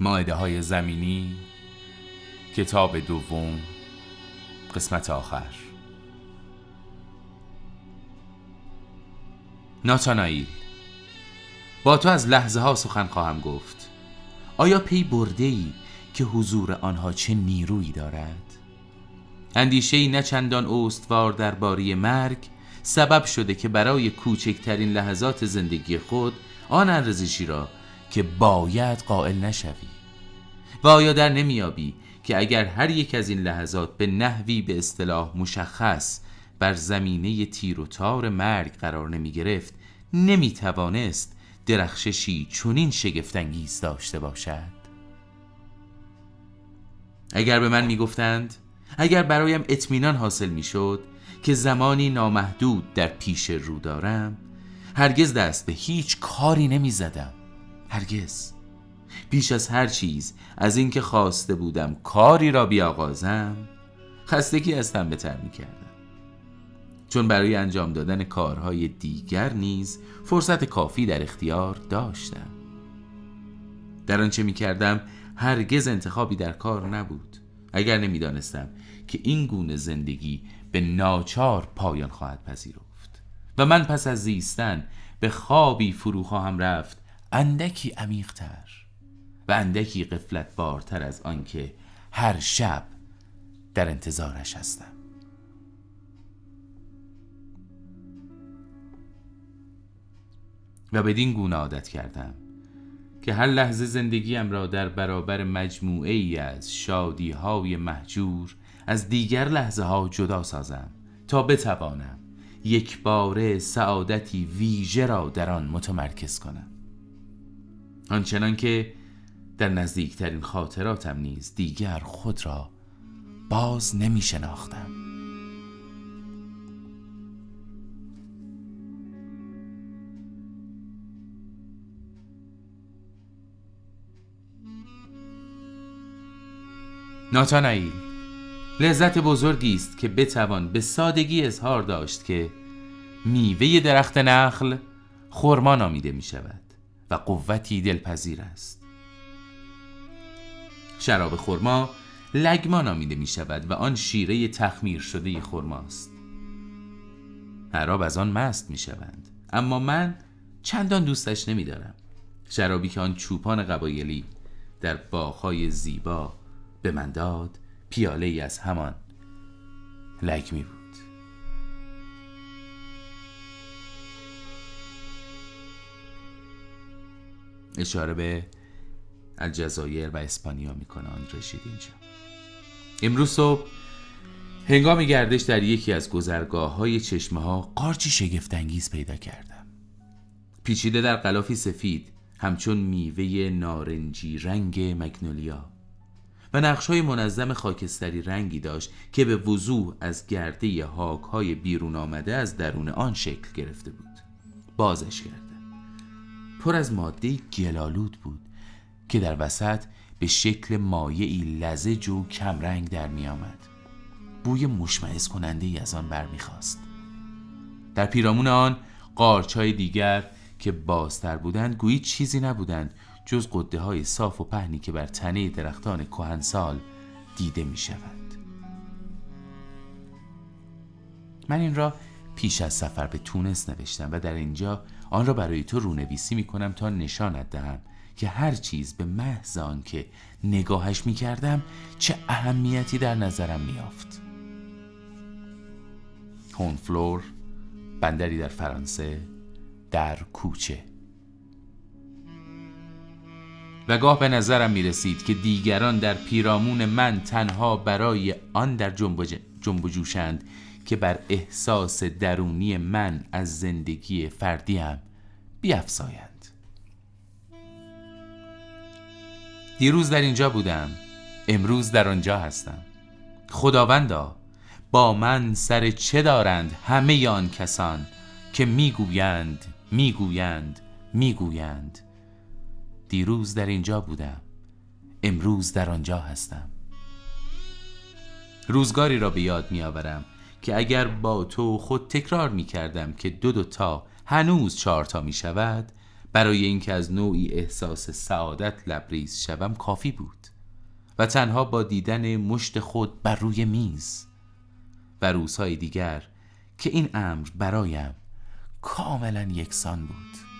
ماعده های زمینی کتاب دوم قسمت آخر ناتانائیل با تو از لحظه ها سخن خواهم گفت آیا پی برده ای که حضور آنها چه نیرویی دارد؟ اندیشه نه چندان استوار درباره مرگ سبب شده که برای کوچکترین لحظات زندگی خود آن ارزشی را که باید قائل نشوی و آیا در نمیابی که اگر هر یک از این لحظات به نحوی به اصطلاح مشخص بر زمینه تیر و تار مرگ قرار نمی گرفت نمی توانست درخششی چونین شگفتانگیز داشته باشد؟ اگر به من می‌گفتند اگر برایم اطمینان حاصل می‌شد که زمانی نامحدود در پیش رو دارم هرگز دست به هیچ کاری نمی زدم هرگز. بیش از هر چیز از اینکه خواسته بودم کاری را بیاغازم خستگی از تن بتر می کردم چون برای انجام دادن کارهای دیگر نیز فرصت کافی در اختیار داشتم. در آنچه می کردم هرگز انتخابی در کار نبود. اگر نمی‌دانستم که این گونه زندگی به ناچار پایان خواهد پذیرفت. و من پس از زیستن به خوابی فرو خواهم رفت اندکی عمیقتر و اندکی قفلت بارتر از آنکه هر شب در انتظارش هستم. و بدین گونه عادت کردم که هر لحظه زندگیم را در برابر مجموعه ای از شادی های محجور از دیگر لحظه ها جدا سازم تا بتوانم یک باره سعادتی ویژه را در آن متمرکز کنم. آنچنان که در نزدیکترین خاطراتم نیز دیگر خود را باز نمی شناختم ناتانائیل لذت بزرگی است که بتوان به سادگی اظهار داشت که میوه درخت نخل خرما نامیده می شود و قوتی دلپذیر است. شراب خرما لگما نامیده می شود و آن شیره تخمیر شده خرماست. عرب از آن مست می شوند اما من چندان دوستش نمی دارم شرابی که آن چوپان قبایلی در باغهای زیبا به من داد پیاله ای از همان لگمی بود اشاره به الجزایر و اسپانیا می‌کنه رشید اینجا. امروز صبح هنگام گردش در یکی از گذرگاه های چشمه ها قارچی شگفتانگیز پیدا کردم. پیچیده در غلافی سفید همچون میوه نارنجی رنگ مگنولیا. و نقش های منظم خاکستری رنگی داشت که به وضوح از گرده هاک های بیرون آمده از درون آن شکل گرفته بود. بازش کرده پر از ماده گلالود بود که در وسط به شکل مایعی لزج و کمرنگ در می آمد. بوی مشمعز کننده ای از آن برمیخواست. در پیرامون آن قارچهای دیگر که بازتر بودند گویی چیزی نبودند جز قده های صاف و پهنی که بر تنه درختان کهنسال دیده می شود. من این را پیش از سفر به تونس نوشتم و در اینجا آن را برای تو رونویسی می کنم تا نشانت دهم که هر چیز به محض آن که نگاهش می کردم چه اهمیتی در نظرم می آفت هونفلور بندری در فرانسه در کوچه. و گاه به نظرم می رسید که دیگران در پیرامون من تنها برای آن در جنب جوشند که بر احساس درونی من از زندگی فردیم بیافزایند دیروز در اینجا بودم امروز در آنجا هستم. خداوندا با من سر چه دارند همه آن کسان که می‌گویند می‌گویند می‌گویند؟ دیروز در اینجا بودم امروز در آنجا هستم. روزگاری را به یاد میآورم. که اگر با تو خود تکرار می کردم که دو دو تا هنوز چهار تا می شود برای اینکه از نوعی احساس سعادت لبریز شوم کافی بود و تنها با دیدن مشت خود بر روی میز و روزهای دیگر که این امر برایم کاملا یکسان بود.